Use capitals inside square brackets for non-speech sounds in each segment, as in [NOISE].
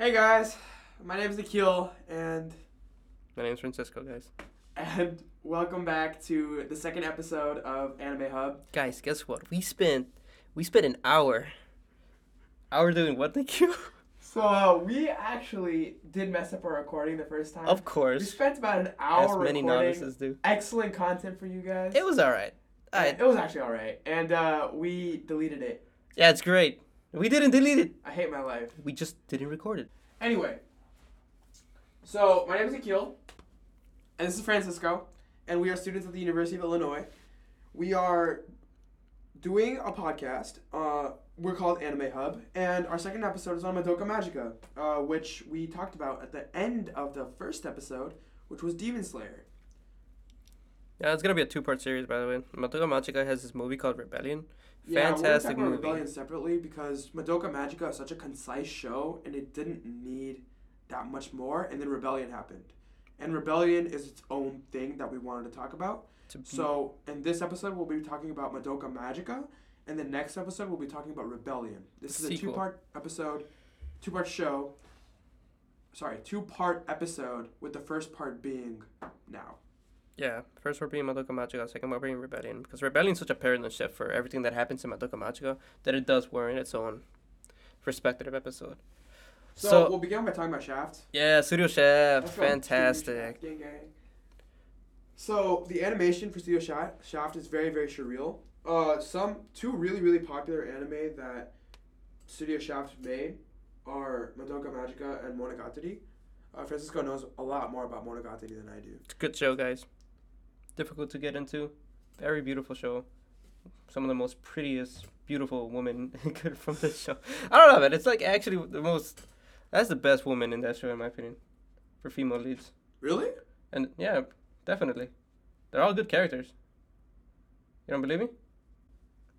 Hey guys, my name is Akil, and My name's Francisco, guys. and welcome back to the second episode of Anime Hub. Guys, guess what? We spent we spent an hour. Hour doing what, thank you? So uh, we actually did mess up our recording the first time. Of course. we course. spent about an As hour many recording novices do. excellent content for you guys. It was alright. Alright. It was actually all right, and uh, we deleted it. Yeah, it's great. We didn't delete it. I hate my life. We just didn't record it. Anyway, so my name is Akil, and this is Francisco, and we are students at the University of Illinois. We are doing a podcast. Uh, we're called Anime Hub, and our second episode is on Madoka Magica, uh, which we talked about at the end of the first episode, which was Demon Slayer. Yeah, it's gonna be a two part series by the way. Madoka Magica has this movie called Rebellion. Yeah, Fantastic we're gonna talk about movie. Rebellion separately because Madoka Magica is such a concise show, and it didn't need that much more. And then Rebellion happened, and Rebellion is its own thing that we wanted to talk about. To So in this episode, we'll be talking about Madoka Magica, and the next episode, we'll be talking about Rebellion. This is a two-part episode, two-part show. Sorry, two-part episode with the first part being now. Yeah, first part being Madoka Magica, second part being Rebellion. Because Rebellion's such a paradigm shift for everything that happens in Madoka Magica that it does warrant its own respective episode. So, So- we'll begin by talking about Shaft. Yeah, Studio Shaft, That's fantastic. Shaft, gang, gang. So the animation for Studio Shaft, Shaft is very very surreal. Uh, some two really really popular anime that Studio Shaft made are Madoka Magica and Monogatari. Uh, Francisco knows a lot more about Monogatari than I do. It's a good show, guys. Difficult to get into. Very beautiful show. Some of the most prettiest, beautiful women [LAUGHS] from this show. I don't know, man. It's like actually the most. That's the best woman in that show, in my opinion, for female leads. Really? And yeah, definitely, they're all good characters. You don't believe me?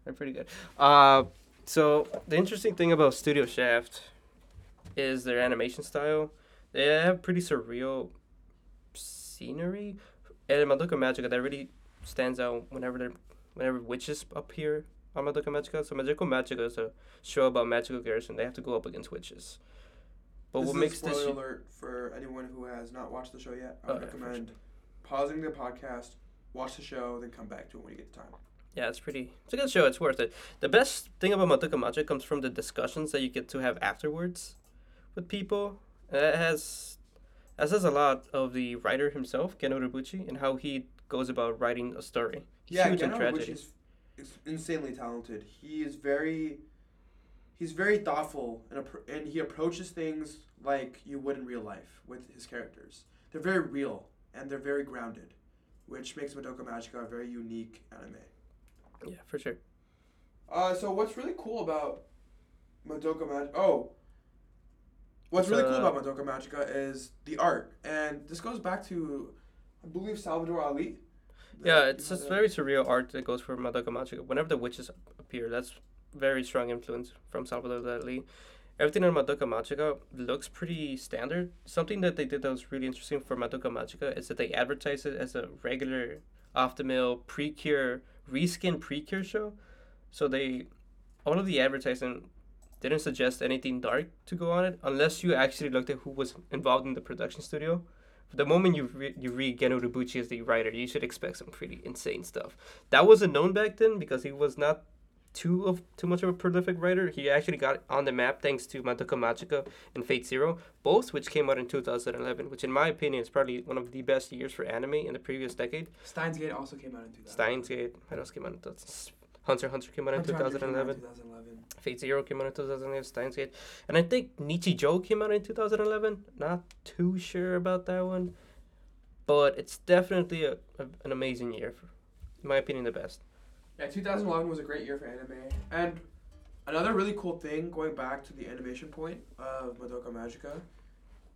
They're pretty good. Uh, so the interesting thing about Studio Shaft is their animation style. They have pretty surreal scenery, and Madoka Magica that really stands out whenever they're whenever witches appear on Madoka Magica. So Madoka Magica is a show about magical girls, and they have to go up against witches. But this what is makes a this spoiler alert for anyone who has not watched the show yet? I Oh, would yeah, for recommend pausing the podcast, watch the show, then come back to it when you get the time. Yeah, it's pretty. It's a good show. It's worth it. The best thing about Madoka Magica comes from the discussions that you get to have afterwards with people. It has, it says a lot of the writer himself, Gen Urobuchi, and how he goes about writing a story. He's yeah, huge tragedy. which is, is insanely talented. He is very, he's very thoughtful and and he approaches things like you would in real life with his characters. They're very real and they're very grounded, which makes Madoka Magica a very unique anime. Yeah, for sure. Uh, so what's really cool about Madoka Magica? Oh, what's really cool Uh, about Madoka Magica is the art, and this goes back to, I believe Salvador Dali. Yeah, it's just very surreal art that goes for Madoka Magica. Whenever the witches appear, that's very strong influence from Salvador Dali. Everything in Madoka Magica looks pretty standard. Something that they did that was really interesting for Madoka Magica is that they advertise it as a regular, off-the-mill, pre-cure, reskin pre-cure show. So they, all of the advertising didn't suggest anything dark to go on it unless you actually looked at who was involved in the production studio. The moment you re- you read Geno Urobuchi as the writer, you should expect some pretty insane stuff. That wasn't known back then because he was not too of too much of a prolific writer. He actually got on the map thanks to Madoka Magica and Fate Zero, both which came out in 2011, which in my opinion is probably one of the best years for anime in the previous decade. Steins Gate also came out in 2000. Steins Gate, what else came out? in thou- Hunter Hunter came out in Hunter x Hunter came out in 2011. 2011. Fate Zero came out in 2011. Steins Gate, and I think Nichijou came out in 2011. Not too sure about that one, but it's definitely a, a an amazing year. For, in my opinion, the best. Yeah, 2011 was a great year for anime. And another really cool thing, going back to the animation point of Madoka Magica,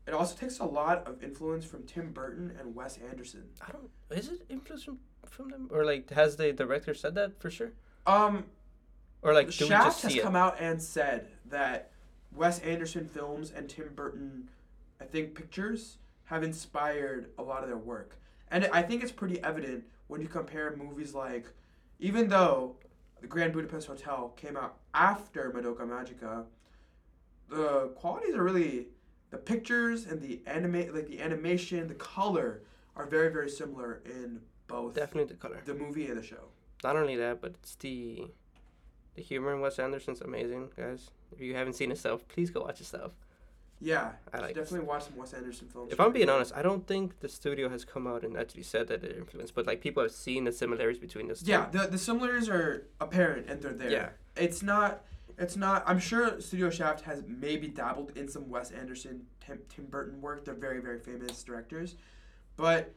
it also takes a lot of influence from Tim Burton and Wes Anderson. I don't. Is it influence from, from them, or like has the director said that for sure, Um, or like do we Shaft just has see it? come out and said that Wes Anderson films and Tim Burton, I think, pictures have inspired a lot of their work. And I think it's pretty evident when you compare movies like, even though the Grand Budapest Hotel came out after Madoka Magica, the qualities are really the pictures and the anime like the animation, the color are very very similar in both Definitely the color. the movie and the show. Not only that, but it's the the humor in Wes Anderson's amazing, guys. If you haven't seen his stuff, please go watch his stuff. Yeah, I like definitely watch some Wes Anderson films. If I'm being honest, I don't think the studio has come out and actually said that they're influenced, but like people have seen the similarities between the. Yeah, the the similarities are apparent and they're there. Yeah. It's not. It's not. I'm sure Studio Shaft has maybe dabbled in some Wes Anderson, Tim, Tim Burton work. They're very very famous directors, but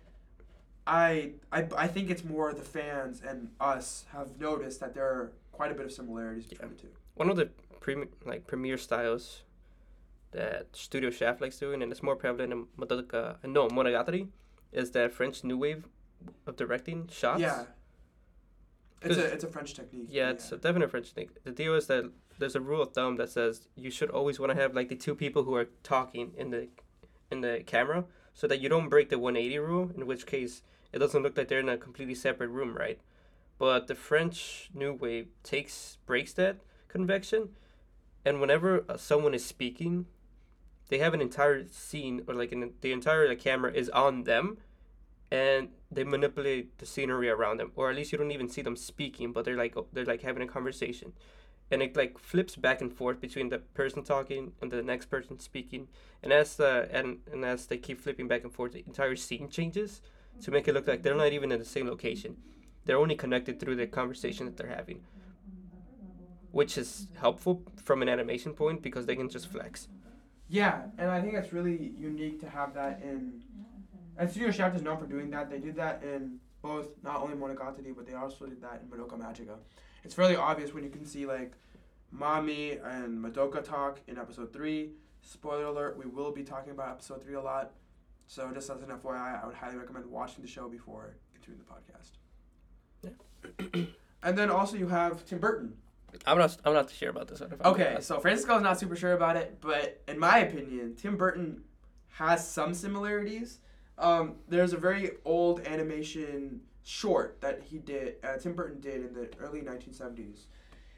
I I I think it's more the fans and us have noticed that there are quite a bit of similarities between the two. One of the pre- like premier styles that Studio Shaft likes doing, and it's more prevalent in Madoka, uh, no Monogatari, is that French new wave of directing shots. Yeah. It's a it's a French technique. Yeah, it's a definite French technique. The deal is that there's a rule of thumb that says you should always want to have like the two people who are talking in the in the camera, so that you don't break the 180 rule. In which case, it doesn't look like they're in a completely separate room, right? But the French New Wave takes breaks that convection, and whenever uh, someone is speaking, they have an entire scene or like an, the entire camera is on them, and they manipulate the scenery around them, or at least you don't even see them speaking, but they're like they're like having a conversation, and it like flips back and forth between the person talking and the next person speaking, and as the and, and as they keep flipping back and forth, the entire scene changes to make it look like they're not even in the same location, they're only connected through the conversation that they're having, which is helpful from an animation point because they can just flex. Yeah, and I think it's really unique to have that in. And Studio Shaft is known for doing that. They did that in both not only Monogatari, but they also did that in Madoka Magica. It's fairly obvious when you can see like Mami and Madoka talk in episode three. Spoiler alert: we will be talking about episode three a lot. So just as an FYI, I would highly recommend watching the show before continuing the podcast. [CLEARS THROAT] and then also you have Tim Burton. I'm not I'm not sure about this one. Okay, so Francisco's not super sure about it, but in my opinion, Tim Burton has some similarities. Um, there's a very old animation short that he did, uh, Tim Burton did in the early 1970s.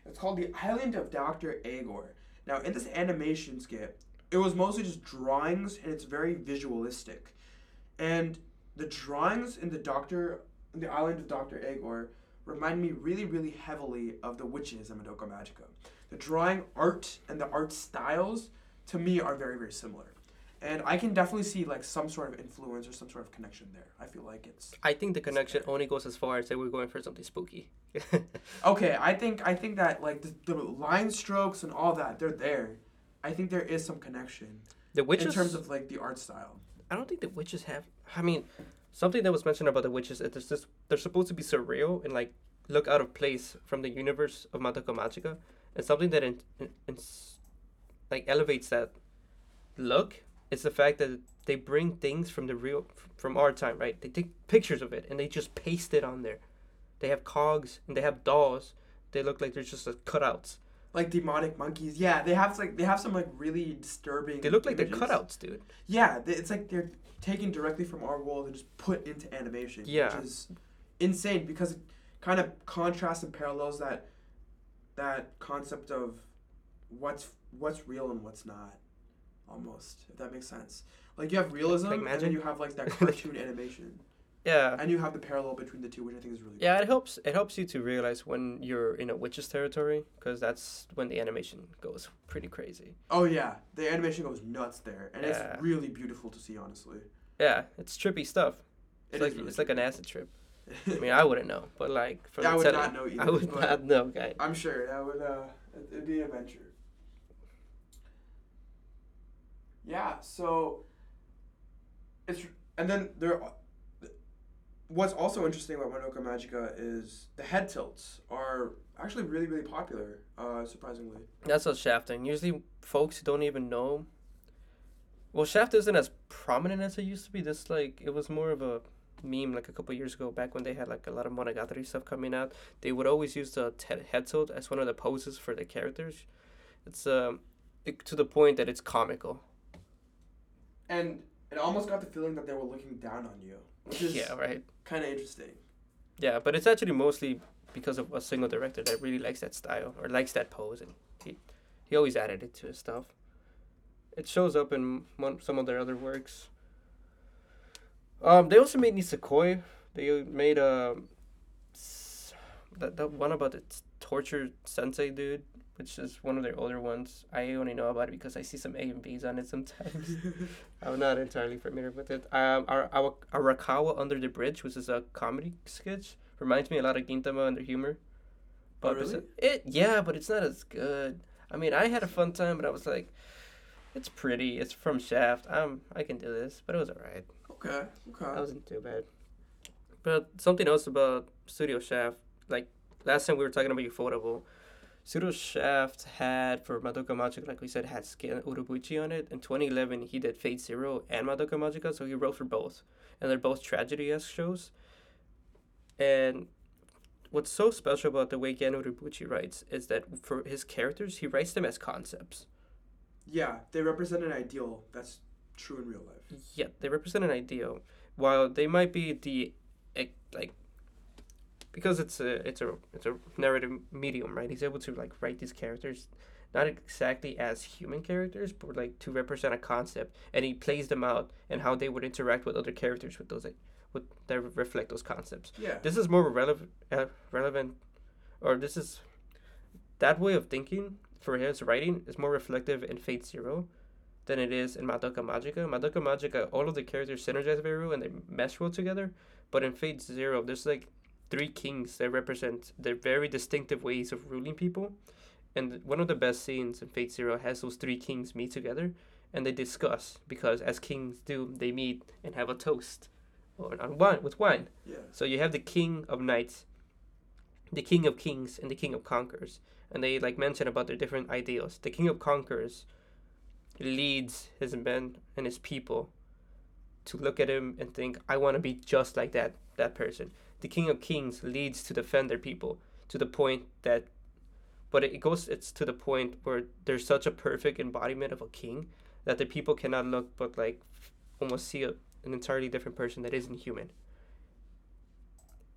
It's called The Island of Dr. Agor. Now, in this animation skit, it was mostly just drawings and it's very visualistic. And the drawings in the Doctor, in the Island of Dr. Agor remind me really, really heavily of the witches in Madoka Magica. The drawing art and the art styles to me are very, very similar. And I can definitely see like some sort of influence or some sort of connection there. I feel like it's I think the connection only goes as far as say we're going for something spooky. [LAUGHS] okay. I think I think that like the, the line strokes and all that they're there. I think there is some connection the witches. in terms of like the art style. I don't think the witches have. I mean, something that was mentioned about the witches is this, they're supposed to be surreal and like look out of place from the universe of Madoka Magica, and something that in, in, in, like elevates that look is the fact that they bring things from the real from our time, right? They take pictures of it and they just paste it on there. They have cogs and they have dolls. They look like they're just like cutouts. Like demonic monkeys. Yeah, they have like they have some like really disturbing. They look like images. they're cutouts, dude. Yeah, they, it's like they're taken directly from our world and just put into animation. Yeah. Which is insane because it kind of contrasts and parallels that that concept of what's what's real and what's not. Almost, if that makes sense. Like you have realism Like and then you have like that [LAUGHS] cartoon animation. Yeah. And you have the parallel between the two, which I think is really Yeah, it helps. It helps you to realize when you're in a witch's territory, because that's when the animation goes pretty crazy. Oh yeah. The animation goes nuts there. And Yeah. it's really beautiful to see honestly. Yeah, it's trippy stuff. It It's is like really it's like an acid trip. I mean, I [LAUGHS] wouldn't know, but like from Yeah, I would not know either. [LAUGHS] I would not know, guy. I'm sure that would uh, it'd be an adventure. Yeah, so it's and then there. What's also interesting about Madoka Magica is the head tilts are actually really really popular. Uh, surprisingly. That's what shafting. Usually, folks don't even know. Well, shaft isn't as prominent as it used to be. This like it was more of a meme like a couple years ago, back when they had like a lot of Monogatari stuff coming out. They would always use the te- head tilt as one of the poses for the characters. It's um it, to the point that it's comical. And it almost got the feeling that they were looking down on you, Yeah, right. kind of interesting. Yeah, but it's actually mostly because of a single director that really likes that style or likes that pose, and he he always added it to his stuff. It shows up in one, some of their other works. Um, they also made Nisekoi. They made a s- that that one about the t- torture sensei dude, which is one of their older ones. I only know about it because I see some AMVs on it sometimes. [LAUGHS] I'm not entirely familiar with it. Um, our, our Arakawa Under the Bridge, which is a comedy sketch, reminds me a lot of Gintama and their humor. Oh, really? It yeah, but it's not as good. I mean, I had a fun time, but I was like, it's pretty. It's from Shaft. Um, I can do this, but it was alright. okay. That Okay. wasn't too bad. But something else about Studio Shaft, like last time we were talking about Ufotable, Studio Shaft had for Madoka Magica, like we said, had Skin Urobuchi on it. In 2011, he did Fate Zero and Madoka Magica, so he wrote for both, and they're both tragedy esque shows. And what's so special about the way Gen Urobuchi writes is that for his characters, he writes them as concepts. Yeah, they represent an ideal that's true in real life. Yeah, they represent an ideal. While they might be the like because it's a it's a it's a narrative medium, right? He's able to like write these characters not exactly as human characters, but like to represent a concept, and he plays them out and how they would interact with other characters with those like with that reflect those concepts. Yeah. This is more relevant, uh, relevant, or this is that way of thinking for his writing is more reflective in Fate Zero than it is in Madoka Magica. Madoka Magica, all of the characters synergize very well and they mesh well together. But in Fate Zero, there's like three kings that represent their very distinctive ways of ruling people. And one of the best scenes in Fate Zero has those three kings meet together and they discuss because as kings do, they meet and have a toast or on wine with wine. Yeah. So you have the king of knights, the king of kings, and the king of conquerors, and they like mention about their different ideals. The king of conquerors leads his men and his people to look at him and think, "I want to be just like that that person." The king of kings leads to defend their people to the point that, but it goes it's to the point where there's such a perfect embodiment of a king that the people cannot look but like almost see a, an entirely different person that isn't human.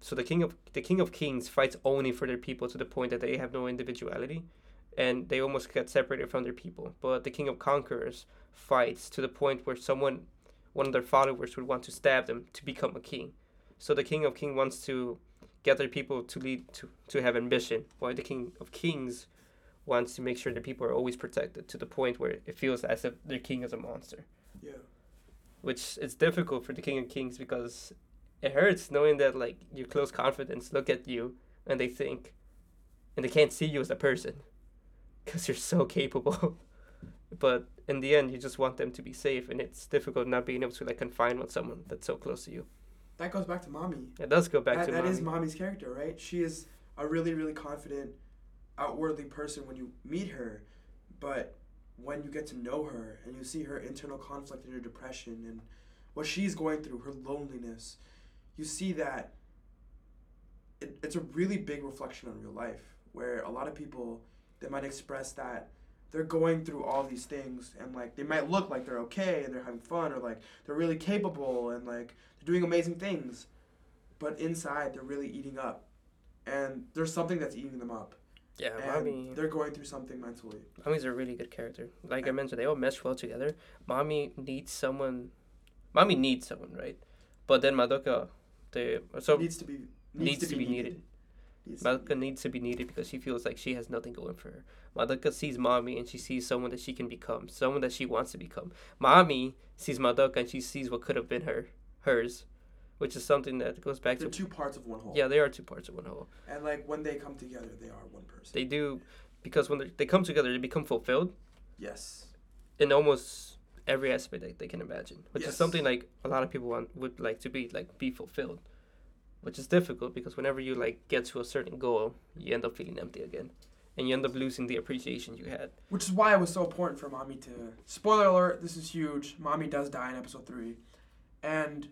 So the king of the king of kings fights only for their people to the point that they have no individuality, and they almost get separated from their people. But the king of conquerors fights to the point where someone, one of their followers, would want to stab them to become a king. So the king of king wants to get their people to lead to to have ambition, while the king of kings wants to make sure that people are always protected to the point where it feels as if their king is a monster Yeah. which is difficult for the King of Kings because it hurts knowing that like your close confidants look at you and they think, and they can't see you as a person, [LAUGHS] because you're so capable. [LAUGHS] but in the end, you just want them to be safe, and it's difficult not being able to like confine with someone that's so close to you. That goes back to Mami. It does go back that, to that is Mami. Mami's character, right? She is a really, really confident, outwardly person when you meet her, but when you get to know her and you see her internal conflict and her depression and what she's going through, her loneliness, you see that it, it's a really big reflection on real life where a lot of people they might express that they're going through all these things and like they might look like they're okay and they're having fun or like they're really capable and like they're doing amazing things but inside they're really eating up and there's something that's eating them up Yeah, and Mami. they're going through something mentally Mami's a really good character. Like I mentioned, they all mesh well together. Mami needs someone. Mami needs someone, right? But then Madoka, they so needs to be needs to be needed. Needs Madoka needs to be needed because she feels like she has nothing going for her. Madoka sees Mami and she sees someone that she can become, someone that she wants to become. Mami sees Madoka and she sees what could have been her, hers, which is something that goes back they're to two parts of one whole. Yeah, they are two parts of one whole. and like when they come together they are one person. They do because when they- they come together, they become fulfilled. Yes. In almost every aspect that they can imagine, which is something like a lot of people want would like to be like be fulfilled, which is difficult because whenever you like get to a certain goal, you end up feeling empty again, and you end up losing the appreciation you had. which is why it was so important for Mami to spoiler alert this is huge Mami does die in episode 3 and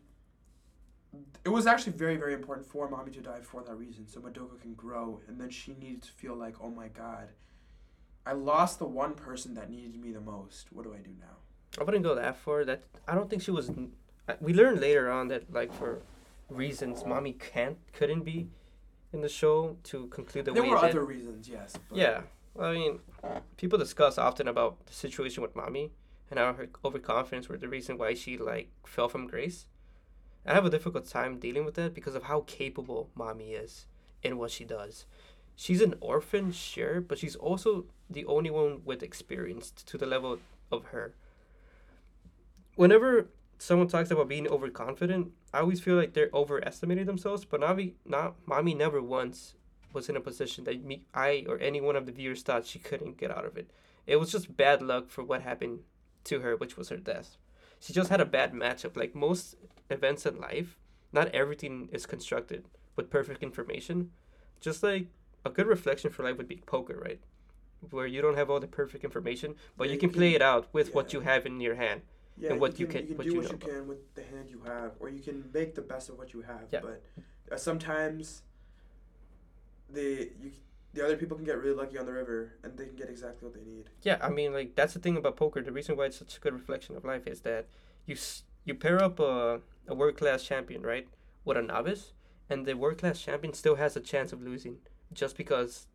it was actually very very important for Mami to die for that reason so madoka can grow and then she needed to feel like oh my god i lost the one person that needed me the most what do i do now I wouldn't go that far. That I don't think she was. We learned later on that like for reasons, Mami can't couldn't be in the show to conclude the there way were other reasons yes Yeah, I mean, people discuss often about the situation with Mami and how her overconfidence were the reason why she like fell from grace. I have a difficult time dealing with that because of how capable Mami is in what she does. She's an orphan, sure, but she's also the only one with experience to the level of her. Whenever someone talks about being overconfident, I always feel like they're overestimating themselves. But Navi, not Mami, never once was in a position that me, I, or any one of the viewers thought she couldn't get out of it. It was just bad luck for what happened to her, which was her death. She just had a bad matchup. Like most events in life, not everything is constructed with perfect information. Just like a good reflection for life would be poker, right? Where you don't have all the perfect information, but Yeah, you you can can- play it out with what you have in your hand. Yeah, and what you can- you can what do you what know you about. can with the hand you have, or you can make the best of what you have. Yeah. But uh, sometimes the you the other people can get really lucky on the river, and they can get exactly what they need. Yeah, I mean, like that's the thing about poker. The reason why it's such a good reflection of life is that you s- you pair up a, a world class champion, right, with a novice, and the world class champion still has a chance of losing just because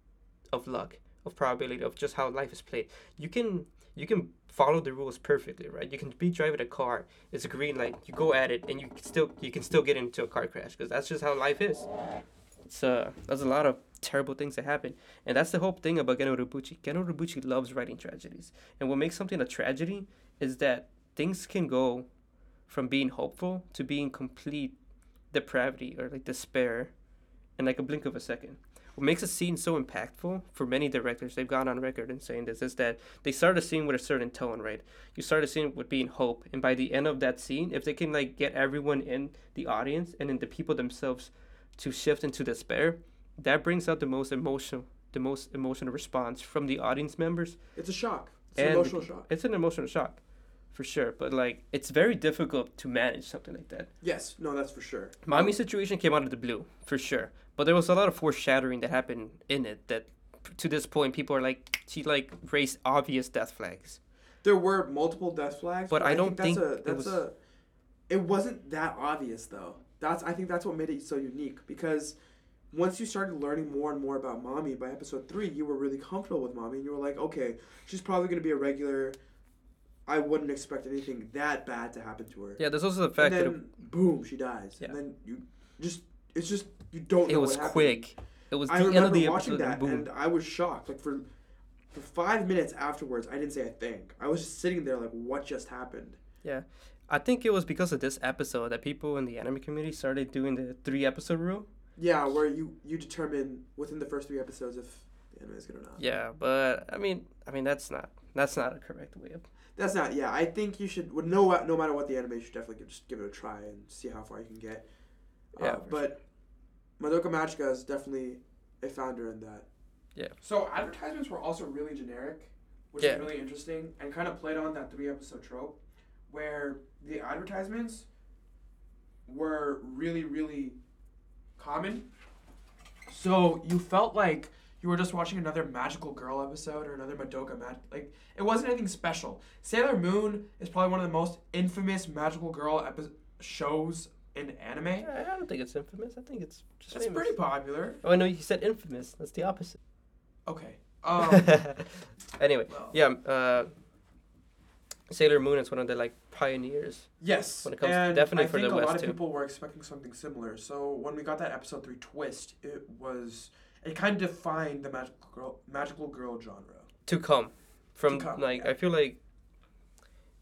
of luck, of probability, of just how life is played. You can you can follow the rules perfectly, right? You can be driving a car. It's a green light. You go at it, and you can still you can still get into a car crash because that's just how life is. It's uh, there's a lot of terrible things that happen. And that's the whole thing about Geno Urobuchi. Geno Urobuchi loves writing tragedies. And what makes something a tragedy is that things can go from being hopeful to being complete depravity or like despair in like a blink of a second. What makes a scene so impactful for many directors, they've gone on record in saying this, is that they start a scene with a certain tone, right? You start a scene with being hope, and by the end of that scene, if they can like get everyone in the audience and in the people themselves to shift into despair, that brings out the most emotional the most emotional response from the audience members It's a shock. It's And an emotional shock. it's an emotional shock for sure but like it's very difficult to manage something like that Yes, no, that's for sure. Mami's situation came out of the blue for sure but there was a lot of foreshadowing that happened in it that to this point people are like she like raised obvious death flags There were multiple death flags, But I don't think think that's a it that's was- a. It wasn't that obvious though. That's I think that's what made it so unique because once you started learning more and more about Mami by episode three, you were really comfortable with Mami and you were like, okay, she's probably gonna be a regular. I wouldn't expect anything that bad to happen to her. yeah there's also the and fact then that boom, she dies. Yeah. And then you just it's just you don't. it know was happened. quick it was the I end remember of the watching episode that and boom and I was shocked. Like for for five minutes afterwards, I didn't say a thing. I was just sitting there like, what just happened? Yeah. I think it was because of this episode that people in the anime community started doing the three episode rule. Yeah, where you you determine within the first three episodes if the anime is good or not. Yeah, but I mean, I mean that's not that's not a correct way of. That's not. Yeah, I think you should. Well, no, no matter what the anime, you should definitely give, just give it a try and see how far you can get. Yeah, Uh, for but Madoka Magica is definitely a founder in that. Yeah. So advertisements were also really generic, which Yeah. is really interesting and kind of played on that three episode trope, where the advertisements were really really common. So you felt like you were just watching another magical girl episode or another Madoka mag like it wasn't anything special. Sailor Moon is probably one of the most infamous magical girl epi- shows in anime. I don't think it's infamous. I think it's just It's famous. pretty popular. Oh, I know you said infamous. That's the opposite. Okay. [LAUGHS] Um, anyway, well, yeah. Uh, Sailor Moon is one of the like pioneers. Yes, When it comes- and definitely I for think the a lot of too. people were expecting something similar. So when we got that episode three twist, it was it kind of defined the magical girl magical girl genre. to come from To come, like yeah. I feel like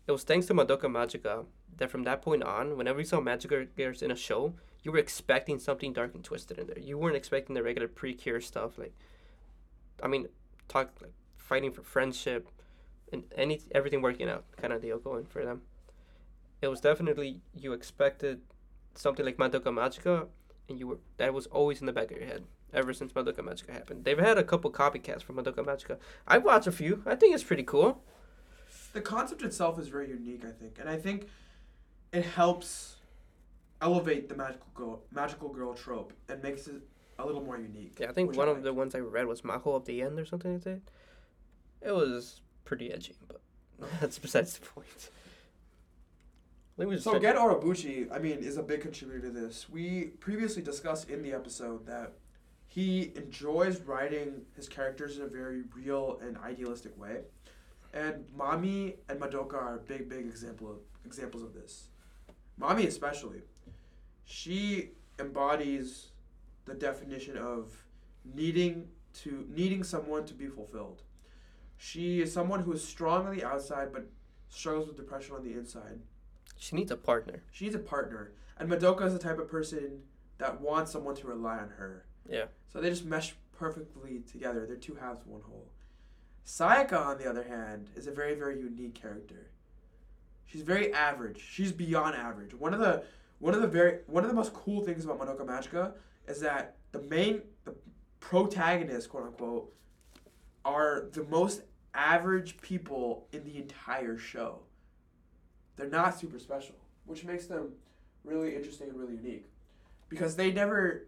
it was thanks to Madoka Magica that from that point on, whenever you saw Magica girls in a show, you were expecting something dark and twisted in there. You weren't expecting the regular precure stuff like, I mean, talk like fighting for friendship and any everything working out kind of deal going for them. It was definitely you expected something like Madoka Magica, and you were that was always in the back of your head ever since Madoka Magica happened. They've had a couple copycats from Madoka Magica. I've watched a few. I think it's pretty cool. The concept itself is very unique, I think, and I think it helps elevate the magical girl magical girl trope and makes it a little more unique. Yeah, I think one I of the ones I read was Maho of the End or something like that. It was pretty edgy, but [LAUGHS] that's besides the point. Let me just So Gen Urobuchi, I mean, is a big contributor to this. We previously discussed in the episode that he enjoys writing his characters in a very real and idealistic way. And Mami and Madoka are big, big example of, examples of this. Mami especially, she embodies the definition of needing to needing someone to be fulfilled. She is someone who is strong on the outside but struggles with depression on the inside. She needs a partner. She needs a partner, and Madoka is the type of person that wants someone to rely on her. Yeah. So they just mesh perfectly together. They're two halves one whole. Sayaka, on the other hand, is a very, very unique character. She's very average. She's beyond average. One of the one of the very one of the most cool things about Madoka Magica is that the main the protagonists, quote unquote, are the most average people in the entire show. They're not super special, which makes them really interesting and really unique. Because they never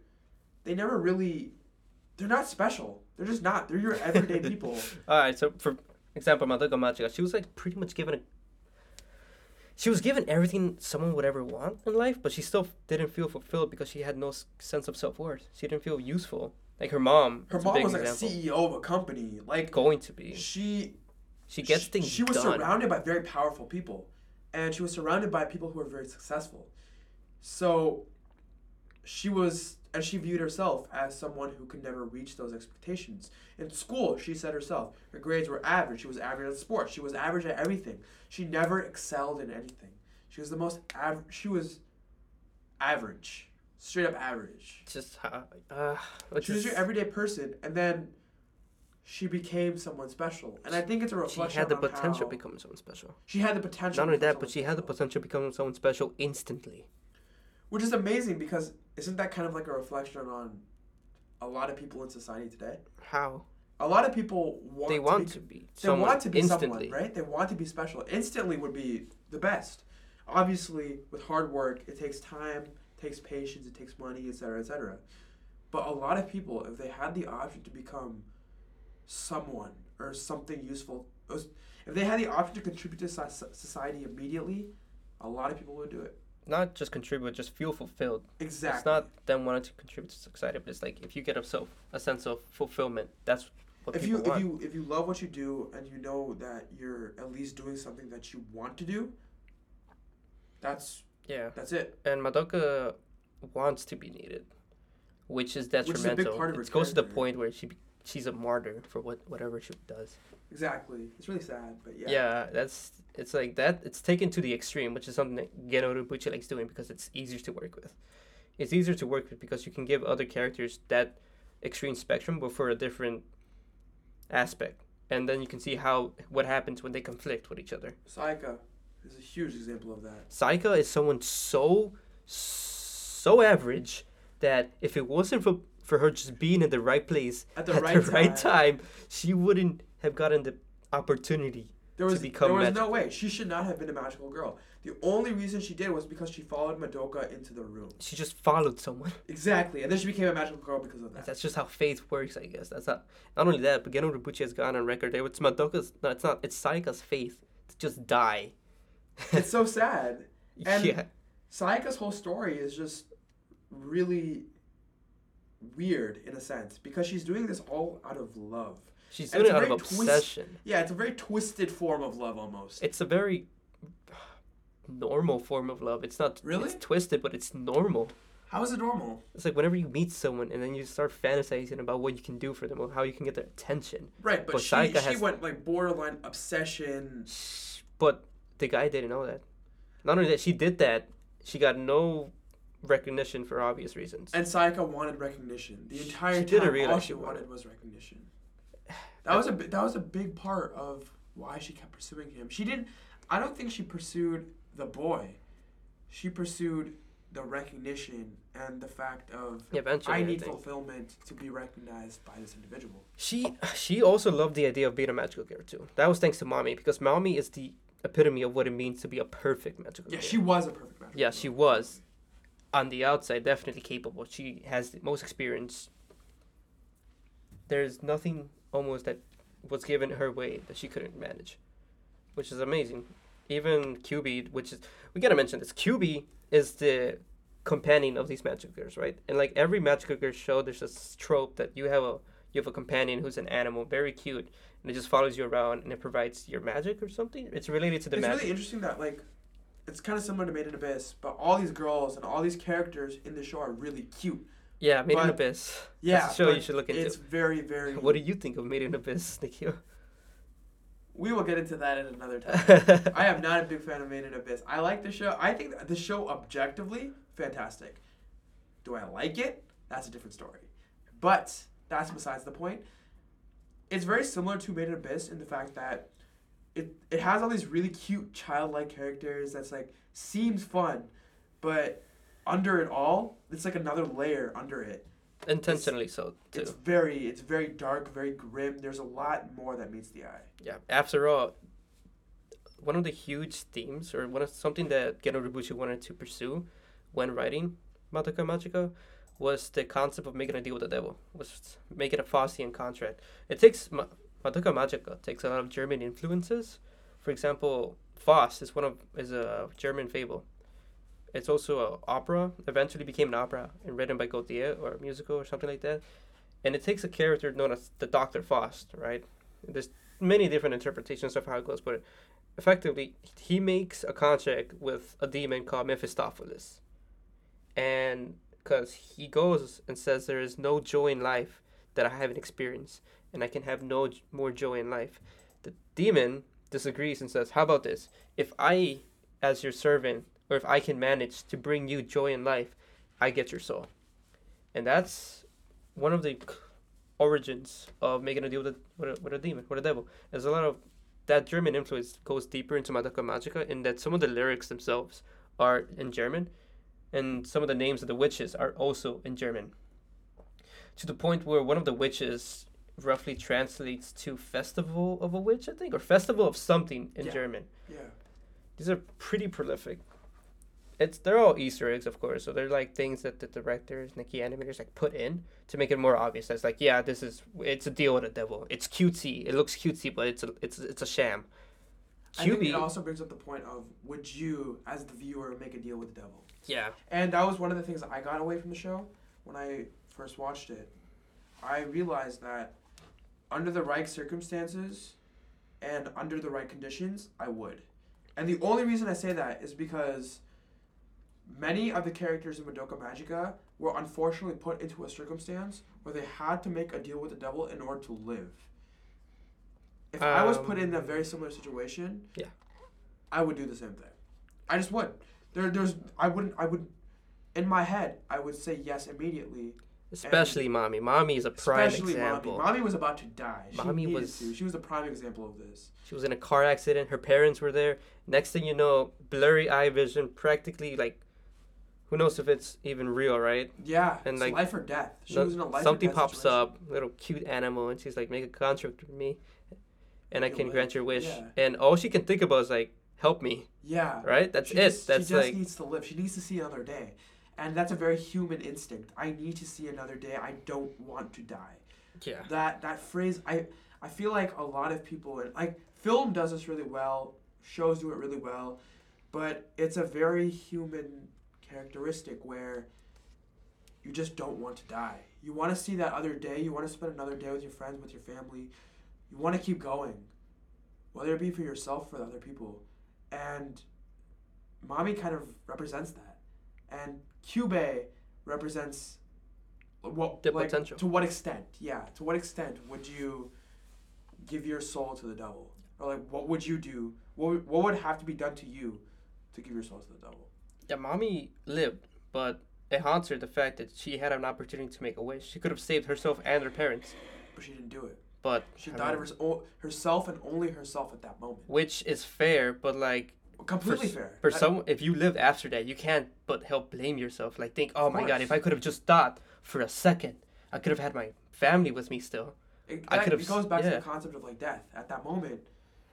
they never really they're not special. They're just not. They're your everyday [LAUGHS] people. All right. So for example, Madoka Magica, she was like pretty much given a. She was given everything someone would ever want in life, but she still didn't feel fulfilled because she had no sense of self worth. She didn't feel useful. Like her mom. Her mom was like example. a CEO of a company. Like Going to be. she She gets sh- things She was done. surrounded by very powerful people, and she was surrounded by people who were very successful. So, she was, and she viewed herself as someone who could never reach those expectations. In school, she said herself, her grades were average. She was average at sports. She was average at everything. She never excelled in anything. She was the most average. She was average, straight up average. Just how. Uh, She was your everyday person, and then she became someone special. And I think it's a reflection. She had the potential of becoming someone special. She had the potential. Not only that, but she had the potential to become someone special instantly. Which is amazing because isn't that kind of like a reflection on a lot of people in society today? How? A lot of people want they to want be, to be. they want to be instantly. someone, right? They want to be special. Instantly would be the best. Obviously, with hard work, it takes time, it takes patience, it takes money, etc., etc. But a lot of people, if they had the option to become someone or something useful, if they had the option to contribute to society immediately, a lot of people would do it. Not just contribute, just feel fulfilled. Exactly. It's not them wanting to contribute to society, but it's like if you get a self a sense of fulfillment, that's what if you if you if you love what you do and you know that you're at least doing something that you want to do, that's yeah, that's it. and Madoka wants to be needed, which is Which is detrimental. of her it goes to the point where she be- she's a martyr for what whatever she does. Exactly. It's really sad, but yeah. Yeah. that's it's like that. It's taken to the extreme, which is something that Geno Urobuchi likes doing because it's easier to work with. It's easier to work with because you can give other characters that extreme spectrum, but for a different aspect, and then you can see how what happens when they conflict with each other. Sayaka is a huge example of that. Sayaka is someone so so average that if it wasn't for for her just being in the right place At the at right the right time. time, she wouldn't have gotten the opportunity. There was become there was magical. no way she should not have been a magical girl. The only reason she did was because she followed Madoka into the room. She just followed someone. [LAUGHS] Exactly, and then she became a magical girl because of that. That's just how faith works, I guess. That's not not only that, but Geno Urobuchi has gone on record. It's Madoka's. No, it's not. It's Sayaka's faith to just die. [LAUGHS] it's so sad. And- yeah, Sayaka's whole story is just really weird in a sense because she's doing this all out of love. she's doing it out of very twist- obsession. Yeah, it's a very twisted form of love almost. It's a very normal form of love. It's not Really? It's twisted, but it's normal. How is it normal? It's like whenever you meet someone and then you start fantasizing about what you can do for them or how you can get their attention. Right, but, But she, she has- went like borderline obsession. But the guy didn't know that. Not only that, she did that. She got no recognition for obvious reasons. And Sayaka wanted recognition. The entire she time, didn't all she wanted was recognition. That was a that was a big part of why she kept pursuing him. She didn't. I don't think she pursued the boy. She pursued the recognition and the fact of Eventually, I I need think. fulfillment to be recognized by this individual. She she also loved the idea of being a magical girl too. That was thanks to Mami because Mami is the epitome of what it means to be a perfect magical girl. Yeah, she was a perfect match. Yeah, she was. On the outside, definitely capable. She has the most experience. There's nothing almost that was given her way that she couldn't manage, which is amazing. Even QB, which is we gotta mention this. QB is the companion of these magic girls, right? And like every magic girl show, there's this trope that you have a you have a companion who's an animal, very cute, and it just follows you around and it provides your magic or something. It's related to the it's magic. really interesting that like it's kind of similar to Made in Abyss, but all these girls and all these characters in the show are really cute. yeah, Made in Abyss. Yeah, That's a show you should look into. It's very, very. What do you think of Made in Abyss, Nikhil? We will get into that at another time. [LAUGHS] I am not a big fan of Made in Abyss. I like the show. I think the show objectively fantastic. Do I like it? That's a different story. But that's besides the point. It's very similar to Made in Abyss in the fact that it it has all these really cute childlike characters that's like seems fun, but under it all, it's like another layer under it. Intentionally so too. It's very it's very dark, very grim. There's a lot more that meets the eye. Yeah. After all, one of the huge themes, or one of something that Geno Urobuchi wanted to pursue when writing Madoka Magica, was the concept of making a deal with the devil, was making a Faustian contract. It takes Madoka Magica takes a lot of German influences. For example, Faust is one of is a German fable. It's also an opera. Eventually became an opera and written by Gautier or a musical or something like that. And it takes a character known as the Doctor Faust, right? There's many different interpretations of how it goes, but effectively, he makes a contract with a demon called Mephistopheles. And because he goes and says there is no joy in life that I haven't experienced, and I can have no more joy in life. The demon disagrees and says, How about this? If I, as your servant, or if I can manage to bring you joy in life, I get your soul. And that's one of the origins of making a deal with a, with a, with a demon, with a devil. There's a lot of that German influence goes deeper into Madoka Magica in that some of the lyrics themselves are in German, and some of the names of the witches are also in German. To the point where one of the witches roughly translates to festival of a witch, I think, or festival of something in Yeah. German. Yeah. These are pretty prolific. It's they're all Easter eggs, of course. So they're like things that the directors and the key animators like put in to make it more obvious. That's like, yeah, this is it's a deal with the devil. It's cutesy. It looks cutesy, but it's a it's it's a sham. I think it also brings up the point of would you, as the viewer, make a deal with the devil? yeah, And that was one of the things that I got away from the show when I first watched it. I realized that under the right circumstances and under the right conditions, I would. And the only reason I say that is because many of the characters in Madoka Magica were unfortunately put into a circumstance where they had to make a deal with the devil in order to live. If I was put in a um, very similar situation, Yeah. I would do the same thing. I just would. There, there's, I wouldn't, I would, in my head, I would say yes immediately. Especially Mami. Mami is a prime Especially example. Mami. Mami was about to die. She Mami was- to. She was a prime example of this. She was in a car accident. Her parents were there. Next thing you know, blurry eye vision, practically like, who knows if it's even real, right? Yeah, And, it's like, life or death. She No- was in a life something or death pops situation. up, little cute animal, and she's like, make a contract with me, and I Make a can grant your wish. Yeah. And all she can think about is like, help me, Yeah. right? That's she it. Just, That's she just like, needs to live. She needs to see another day, and that's a very human instinct. I need to see another day. I don't want to die. yeah, That that phrase, I I feel like a lot of people like film does this really well. Shows do it really well, but it's a very human characteristic where you just don't want to die. You want to see that other day. You want to spend another day with your friends, with your family. You want to keep going, whether it be for yourself or other people. And Mami kind of represents that, and QB represents what The like, potential. To what extent? Yeah. To what extent would you give your soul to the devil, or like what would you do? What would- what would have to be done to you to give your soul to the devil? yeah. Mami lived, but it haunts her the fact that she had an opportunity to make a wish. She could have saved herself and her parents, But she didn't do it. but She died of her, herself and only herself at that moment. which is fair, but like Completely for, fair. For I- some, if you live after that, you can't but help blame yourself. Like think, oh my god, if. I could have just thought for a second, I could have had my family with me still. It, I could've it goes back to the concept of like death at that moment,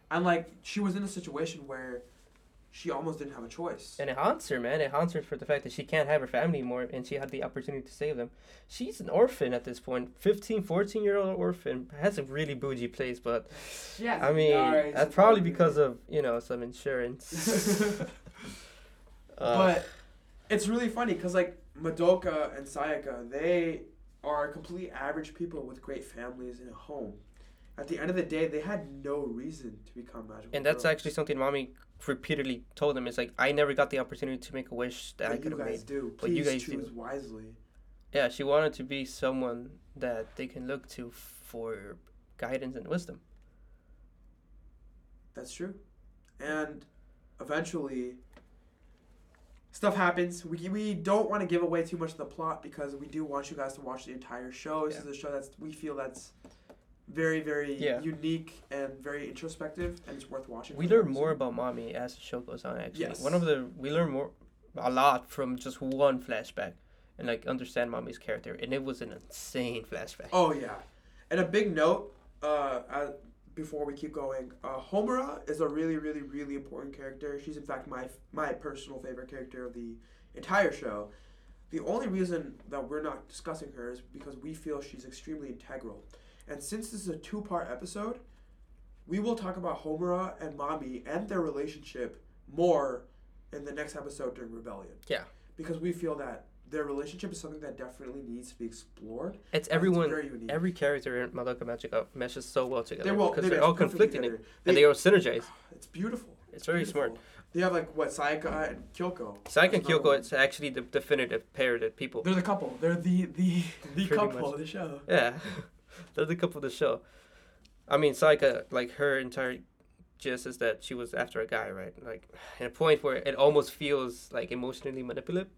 and like she was in a situation where she almost didn't have a choice. And it haunts her, man. It haunts her for the fact that she can't have her family anymore and she had the opportunity to save them. She's an orphan at this point. 15, 14 year old orphan. Has a really bougie place, but Yeah, I mean, that's probably because of, you know, some insurance. [LAUGHS] Uh, but it's really funny because like Madoka and Sayaka, they are complete average people with great families and a home. At the end of the day, they had no reason to become magical. And that's girls. actually something Mami repeatedly told them. Is like I never got the opportunity to make a wish that I could have made. do. but you guys do. choose wisely. Yeah, she wanted to be someone that they can look to for guidance and wisdom. That's true. And eventually, stuff happens. We, we don't want to give away too much of the plot because we do want you guys to watch the entire show. This Yeah. is a show that's we feel that's very very Yeah. unique and very introspective and it's worth watching. We learn more about Mami as the show goes on. Actually, Yes. one of the we learn more a lot from just one flashback and like understand Mami's character, and it was an insane flashback. Oh yeah, and a big note. Uh, uh, before we keep going, uh, Homura is a really, really, really important character. She's in fact my my personal favorite character of the entire show. The only reason that we're not discussing her is because we feel she's extremely integral. And since this is a two part episode, we will talk about Homura and Mami and their relationship more in the next episode during Rebellion. Yeah. Because we feel that their relationship is something that definitely needs to be explored. It's It's everyone, very unique. every character in Madoka Magica uh, meshes so well together They will. because They they're all conflicting together. and they all synergize. [SIGHS] It's beautiful. It's very Beautiful. smart. They have like what Sayaka and Kyoko. Sayaka and Kyoko, it's actually the definitive pair that people. They're the couple. They're the the [LAUGHS] the couple much. of the show. Yeah, [LAUGHS] [LAUGHS] they're the couple of the show. I mean, Sayaka, like her entire gist is that she was after a guy, right? Like, at a point where it almost feels like emotionally manipulative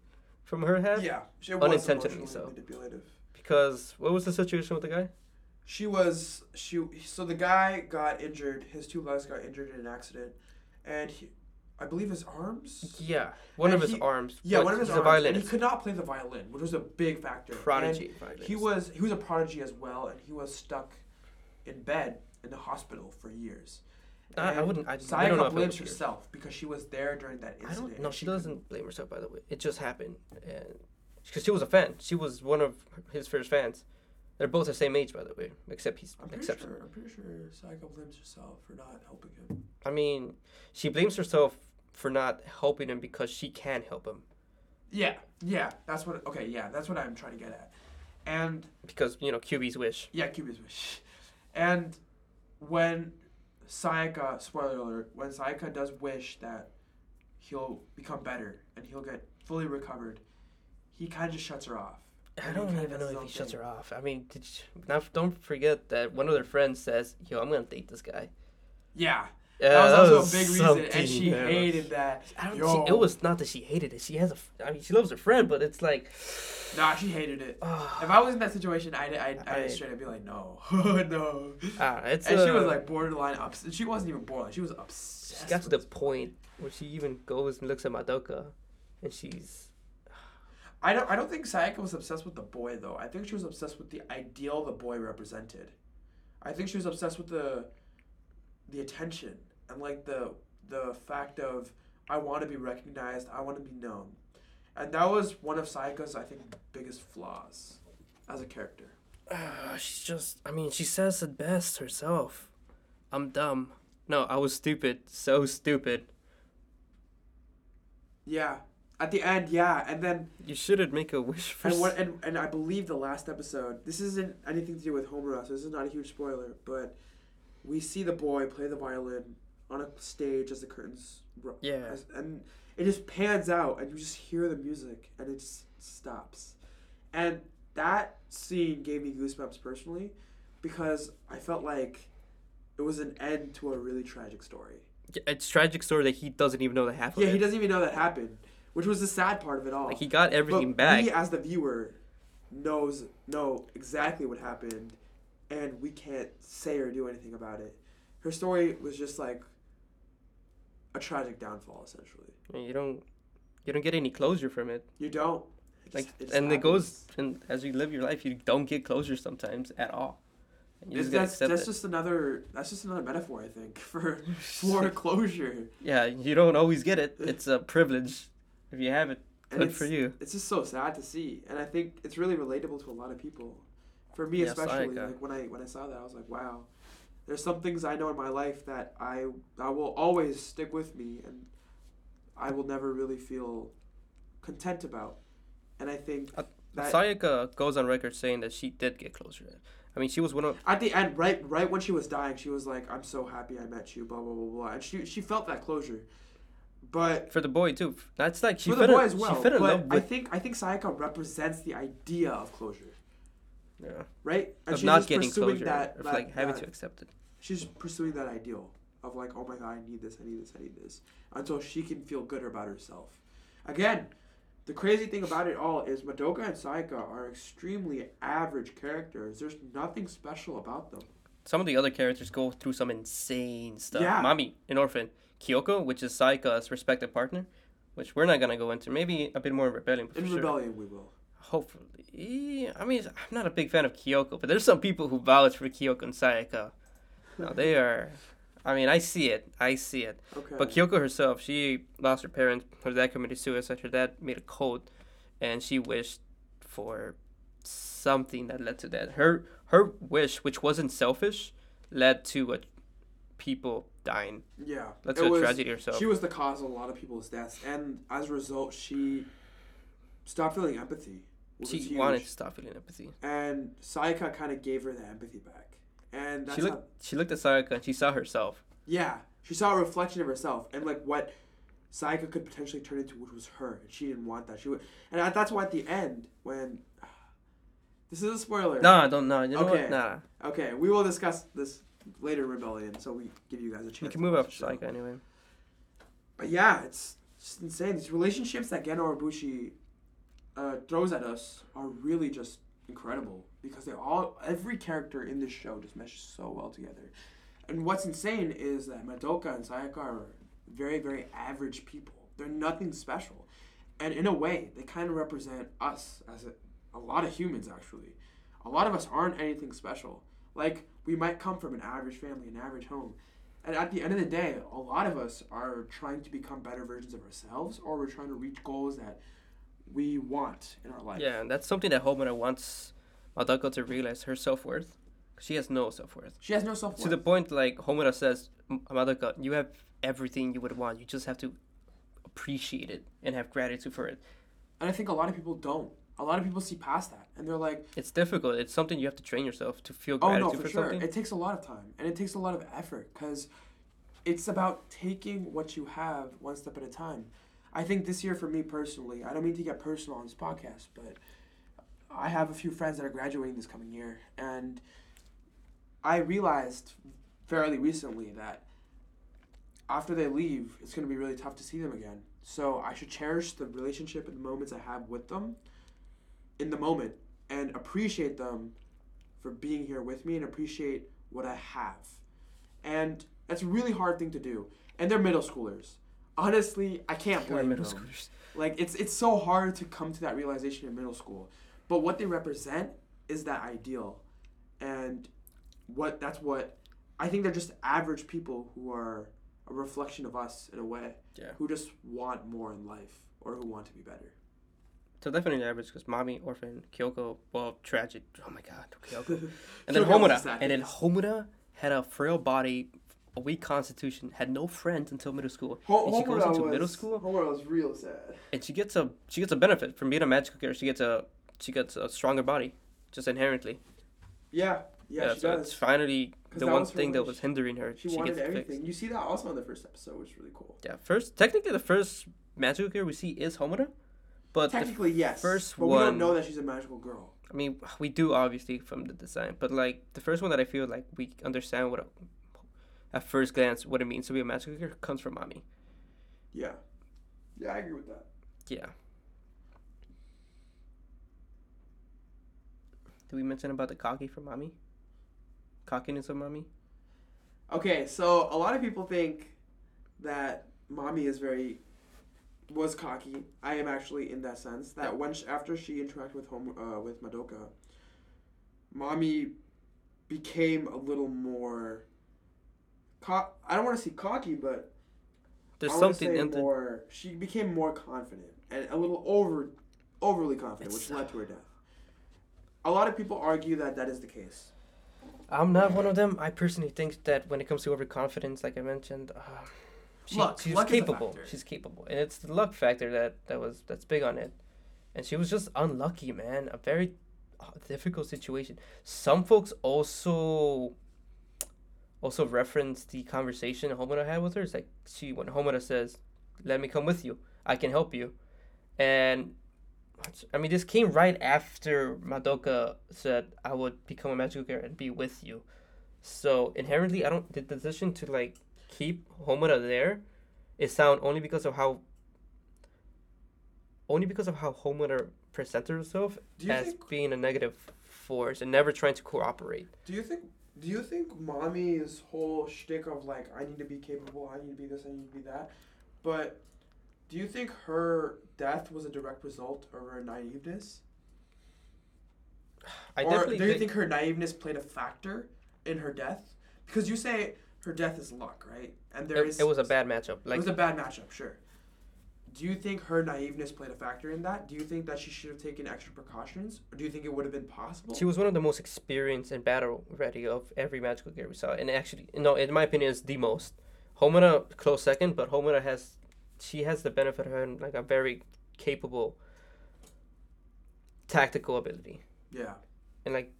from her hand. Yeah, she was Unintentionally so. manipulative. Because what was the situation with the guy? She was she. So the guy got injured. His two legs got injured in an accident, and he, I believe his arms. Yeah, one And of his arms. Yeah, one of his he's arms. a and he could not play the violin, which was a big factor. Prodigy He was he was a prodigy as well, and he was stuck in bed in the hospital for years. I- I wouldn't- I- I Sayaka don't know if it blames herself because she was there during that I incident. don't. No, she couldn't- doesn't blame herself. By the way, it just happened, and because she was a fan, she was one of his first fans. They're both the same age, by the way, except he's I'm pretty sure. I'm pretty sure Sayaka blames herself for not helping him. I mean, she blames herself for not helping him because she can help him. Yeah, yeah. That's what. Okay, yeah. That's what I'm trying to get at. And Because you know QB's wish. yeah, QB's wish. And when Sayaka, spoiler alert, when Sayaka does wish that he'll become better and he'll get fully recovered, he kind of just shuts her off. I don't even know his if he shuts her off. I mean, did you, now don't forget that one of their friends says, "Yo, I'm gonna date this guy." Yeah, Yeah, that was also a big reason, and she hated that. I don't. Yo. She, it was not that she hated it. She has a. I mean, she loves her friend, but it's like. Nah, she hated it. ah, If I was in that situation, I'd, I'd, I'd I- straight up be like, no, [LAUGHS] no. ah, it's. And she was uh, like borderline upset. She wasn't even borderline. She was obsessed. She got to the point where she even goes and looks at Madoka, and she's. I don't. I don't think Sayaka was obsessed with the boy though. I think she was obsessed with the ideal the boy represented. I think she was obsessed with the, the attention and like the the fact of I want to be recognized. I want to be known, and that was one of Sayaka's I think biggest flaws, as a character. Uh, she's just. I mean, she says it best herself. I'm dumb. No, I was stupid. So stupid. Yeah. At the end, yeah, and then You shouldn't make a wish for. and what and, and I believe the last episode. This isn't anything to do with Homura, so this is not a huge spoiler. But we see the boy play the violin on a stage as the curtains, ro- Yeah. as, and it just pans out, and you just hear the music, and it just stops. And that scene gave me goosebumps personally, because I felt like it was an end to a really tragic story. It's tragic story that he doesn't even know that happened. Yeah, he doesn't even know that happened, which was the sad part of it all. Like he got everything but back. we as the viewer knows know exactly what happened and we can't say or do anything about it her story was just like a tragic downfall essentially you don't. You don't get any closure from it. you don't It Like, just- just and it goes. And as you live your life, you don't get closure sometimes at all. Just that's, that's it. just another that's just another metaphor i think [LAUGHS] for [LAUGHS] for closure Yeah, you don't always get it. [LAUGHS] It's a privilege. If you have it, and good it's, for you. it's just so sad to see and i think it's really relatable to a lot of people for me Yes, especially like when i when i saw that i was like wow there's some things i know in my life that i i will always stick with me and i will never really feel content about and i think Uh, That- Sayaka goes on record saying that she did get closure. I mean, she was one of At the end, right, right when she was dying, she was like, "I'm so happy I met you." Blah blah blah blah, and she she felt that closure. But for the boy too. That's like she for the boy as well. She but I think I think Sayaka represents the idea of closure, yeah, right? And of she's not getting closure, that, of that- like having that- to accept it. she's pursuing that ideal of like, oh my god, I need this, I need this, I need this, until she can feel good about herself. Again, the crazy thing about it all is Madoka and Sayaka are extremely average characters. There's nothing special about them. Some of the other characters go through some insane stuff. Yeah. Mami, an orphan. Kyoko, which is Sayaka's respected partner, which we're not gonna go into. Maybe a bit more in Rebellion, but In for sure. Rebellion, we will. Hopefully, I mean, I'm not a big fan of Kyoko, but there's some people who vouch for Kyoko and Sayaka. No, they [LAUGHS] are. I mean, I see it. I see it. Okay. But Kyoko herself, she lost her parents. Her dad committed suicide. Her dad made a code, and she wished for something that led to that. Her her wish, which wasn't selfish, led to a people dying. yeah, that's it a was- tragedy herself. She was the cause of a lot of people's deaths, and as a result, she stopped feeling empathy. She wanted to stop feeling empathy. and Sayaka kind of gave her the empathy back, and that's She how, looked. She looked at Sayaka and she saw herself. yeah, she saw a reflection of herself and like what Sayaka could potentially turn into, which was her, and she didn't want that. She would, and that's why at the end when [SIGHS] this is a spoiler. No, I don't know. You know Okay. what? Nah. Okay, we will discuss this later Rebellion, so we give you guys a chance. We can move up show. Anyway. But yeah, it's just insane. These relationships that Gen Urobuchi uh, throws at us are really just incredible because they all every character in this show just meshes so well together. And what's insane is that Madoka and Sayaka are very very average people. They're nothing special, and in a way, they kind of represent us as a, a lot of humans actually. A lot of us aren't anything special. Like we might come from an average family, an average home, and at the end of the day, a lot of us are trying to become better versions of ourselves, or we're trying to reach goals that we want in our life. Yeah, and that's something that Homura wants Madoka to realize her self worth. She has no self worth. She has no self worth. To the point, like Homura says, "M- Madoka, you have everything you would want. You just have to appreciate it and have gratitude for it. and I think a lot of people don't. A lot of people see past that, and they're like, It's difficult. It's something you have to train yourself to feel gratitude "Oh no, for, for sure." something. It takes a lot of time, and it takes a lot of effort, because it's about taking what you have one step at a time. I think this year, for me personally, I don't mean to get personal on this podcast, but I have a few friends that are graduating this coming year, and I realized fairly recently that after they leave, it's going to be really tough to see them again. So I should cherish the relationship and the moments I have with them in the moment and appreciate them for being here with me and appreciate what I have. And that's a really hard thing to do. And they're middle schoolers. Honestly, I can't blame middle them. schoolers. Like it's it's so hard to come to that realization in middle school. But what they represent is that ideal. And what that's what I think they're just average people who are a reflection of us in a way. Yeah. Who just want more in life or who want to be better. So definitely average because Mami, Orphan, Kyoko, well, tragic. Oh my god, Kyoko. [LAUGHS] And then Homura. And then Homura had a frail body, a weak constitution, had no friends until middle school. and she goes into middle school Homura was real sad. and she gets a she gets a benefit from being a magical character. She gets a she gets a stronger body, just inherently. Yeah, yeah, she so does. it's finally the one thing that was hindering her. She, She, wanted gets everything. fixed. You see that also in the first episode, which is really cool. Yeah, first technically the first magical character we see is Homura, but Technically, yes. first but we don't one- know that she's a magical girl. I mean, we do obviously from the design, but like the first one that I feel like we understand what, a, at first glance, what it means to be a magical girl comes from Mami. Yeah. Yeah, I agree with that. Yeah. Did we mention about the cocky from Mami? Cockiness of Mami. Okay, so a lot of people think that Mami is very was cocky. I am actually in that sense that when sh after she interacted with home uh, with Madoka, Mami became a little more. Co- I don't want to say cocky, but There's I something say in the. more. She became more confident and a little over, overly confident, It's- which led to her death. A lot of people argue that that is the case. I'm not one of them. I personally think that when it comes to overconfidence, like I mentioned, uh, she, Luck. she's Luck capable. She's capable, and it's the luck factor that that was that's big on it. and she was just unlucky, man. A very uh, difficult situation. Some folks also also reference the conversation Homura had with her. It's like she when Homura says, "Let me come with you. I can help you," and I mean this came right after Madoka said, "I would become a magical girl and be with you." So inherently, I don't the decision to like keep Homura there is sound only because of how only because of how Homura presented herself as think? being a negative force and never trying to cooperate. Do you think? Do you think Mami's whole shtick of like I need to be capable, I need to be this, I need to be that, but do you think her death was a direct result of her naiveness? I or definitely do you think, think her naiveness played a factor in her death? Because you say her death is luck, right? And there it, is it was a bad matchup. Like, it was a bad matchup, sure. Do you think her naiveness played a factor in that? Do you think that she should have taken extra precautions, or do you think it would have been possible? she was one of the most experienced and battle ready of every magical gear we saw, and actually, no, in my opinion, is the most. Homura close second, but Homura has, she has the benefit of having like a very capable tactical ability. yeah. and like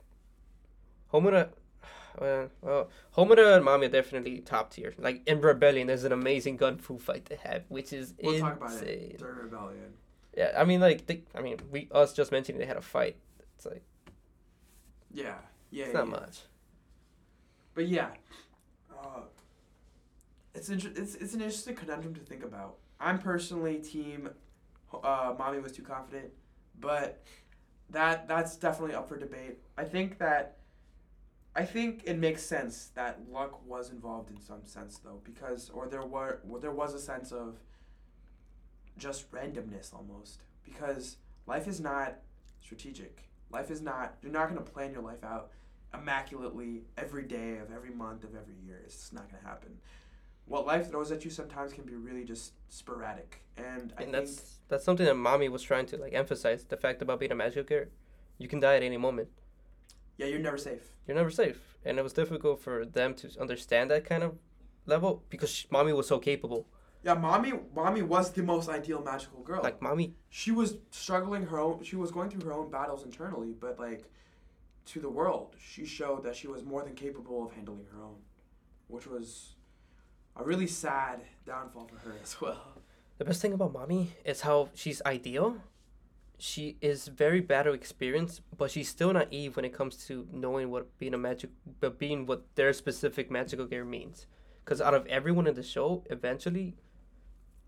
Homura, well, well, Homura and Mami are definitely top tier. Like in Rebellion, there's an amazing gun fu fight they have, which is We'll insane. talk about it during rebellion. Yeah, I mean, like, they, I mean, we us just mentioning they had a fight. It's like Yeah, yeah, it's yeah, not yeah. much. But yeah, uh, it's inter- it's it's an interesting conundrum to think about. I'm personally team. Uh, Mami was too confident, but that that's definitely up for debate. I think that. I think it makes sense that luck was involved in some sense though, because or there were well, there was a sense of just randomness almost because life is not strategic. Life is not you're not gonna plan your life out immaculately every day of every month of every year. It's just not gonna happen. What life throws at you sometimes can be really just sporadic, and I and think that's that's something that Mami was trying to like emphasize the fact about being a magical character. You can die at any moment. Yeah, you're never safe. You're never safe, and it was difficult for them to understand that kind of level because sh Mami was so capable. Yeah, Mami, Mami was the most ideal magical girl. Like Mami, she was struggling her own. She was going through her own battles internally, but like to the world, she showed that she was more than capable of handling her own, which was a really sad downfall for her as well. The best thing about Mami is how she's ideal. She is very battle experienced, but she's still naive when it comes to knowing what being a magic, but being what their specific magical gear means. Because out of everyone in the show, eventually,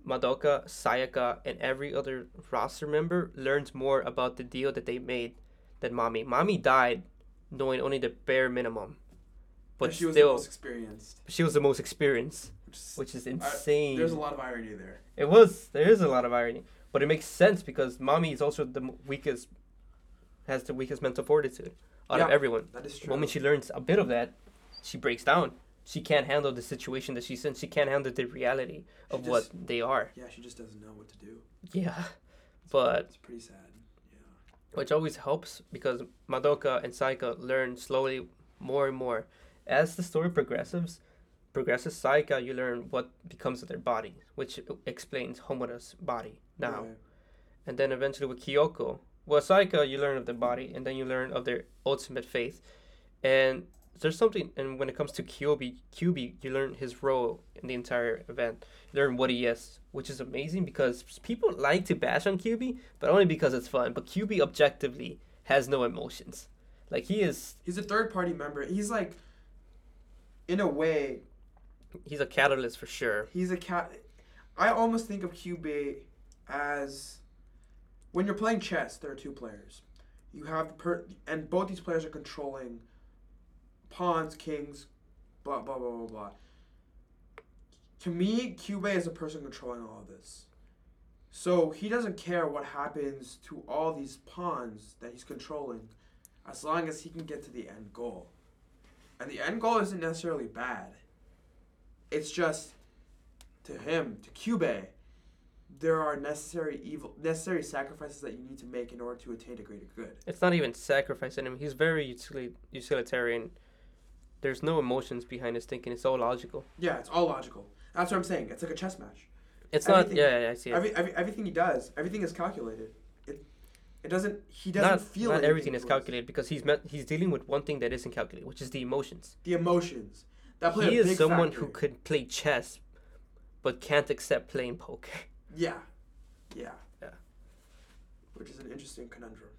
Madoka, Sayaka, and every other roster member learns more about the deal that they made than Mami. Mami died knowing only the bare minimum, but And she was still, the most experienced. she was the most experienced, Which is, which is insane. there's a lot of irony there. It was. There is a lot of irony, but it makes sense because Mami is also the weakest, has the weakest mental fortitude out of everyone. That is The true. moment she learns a bit of that, she breaks down. She can't handle the situation that she's in. She can't handle the reality of She what they are. yeah, she just doesn't know what to do. Yeah, [LAUGHS] but It's pretty sad. Yeah. which always helps because Madoka and Sayaka learn slowly more and more as the story progresses. Progresses Sayaka, you learn what becomes of their body, which explains Homura's body now. Right. and then eventually with Kyoko. Well, Sayaka, you learn of their body, and then you learn of their ultimate faith. And there's something, and when it comes to QB, QB, you learn his role in the entire event. You learn what he is, which is amazing because people like to bash on QB, but only because it's fun. But QB objectively has no emotions. Like he is, He's a third party member. He's like, in a way, he's a catalyst for sure. he's a cat. I almost think of QB as when you're playing chess. There are two players. You have the per, and both these players are controlling pawns, kings, blah blah blah blah blah. To me, QB is the person controlling all of this. So he doesn't care what happens to all these pawns that he's controlling, as long as he can get to the end goal. And the end goal isn't necessarily bad. It's just to him, to QB, there are necessary evil, necessary sacrifices that you need to make in order to attain a greater good. It's not even sacrificing him. He's very utili- utilitarian. There's no emotions behind his thinking. It's all logical. Yeah, it's all logical. That's what I'm saying. It's like a chess match. It's not. Everything- Yeah, yeah, I see it. Every, every everything he does, everything is calculated. It, It doesn't. He doesn't not feel. not everything is calculated because he's met, he's dealing with one thing that isn't calculated, which is the emotions. The emotions. That play He is someone factor. who could play chess, but can't accept playing poker. Yeah. Yeah. Yeah. Which is an interesting conundrum.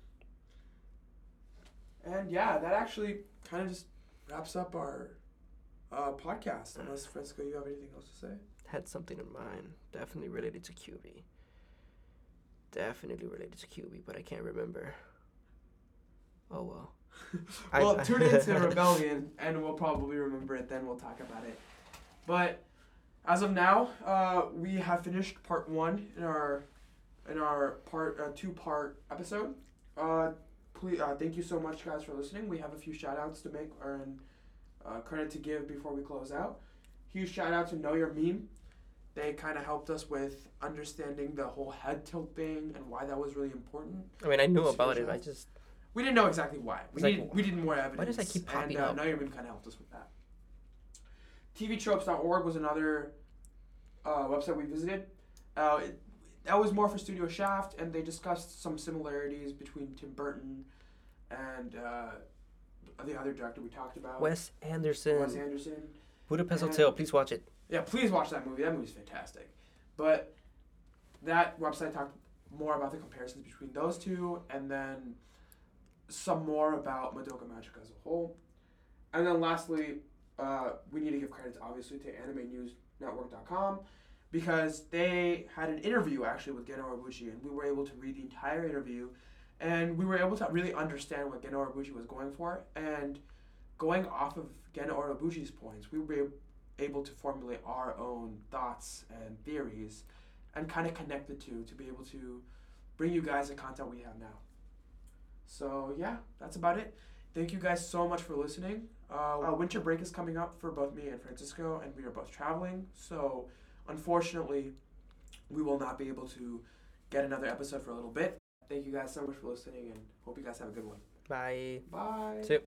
And yeah, that actually kind of just wraps up our uh, podcast. Unless Francisco, you have anything else to say? Had something in mind, definitely related to QB. Definitely related to QB, but I can't remember. Oh well. I- [LAUGHS] well, I- tune into Rebellion, and we'll probably remember it. Then we'll talk about it. But as of now, uh, we have finished part one in our in our part uh, two part episode. Uh, please, uh, thank you so much, guys, for listening. We have a few shout outs to make or and uh, credit to give before we close out. Huge shout out to Know Your Meme. They kind of helped us with understanding the whole head tilt thing and why that was really important. I mean, I knew about it. I just We didn't know exactly why. We like, needed, we needed more evidence. Why does that keep popping and, uh, up? Know Your Meme kind of helped us with that. TVTropes.org was another uh, website we visited. Uh, it, that was more for Studio Shaft, and they discussed some similarities between Tim Burton and uh, the other director we talked about, Wes Anderson, Wes Anderson. Budapest and- Hotel. Please watch it. Yeah, please watch that movie. That movie's fantastic. But that website talked more about the comparisons between those two, and then some more about Madoka Magica as a whole. And then lastly, uh, we need to give credits obviously to AnimeNewsNetwork.com because they had an interview actually with Gen Urobuchi, and we were able to read the entire interview, and we were able to really understand what Gen Urobuchi was going for, and going off of Gen Urobuchi's points, we were able to formulate our own thoughts and theories and kind of connect the two to be able to bring you guys the content we have now. So, yeah, that's about it. Thank you guys so much for listening. Uh, uh, winter break is coming up for both me and Francisco, and we are both traveling. So, unfortunately, we will not be able to get another episode for a little bit. Thank you guys so much for listening, and hope you guys have a good one. Bye. Bye. See you.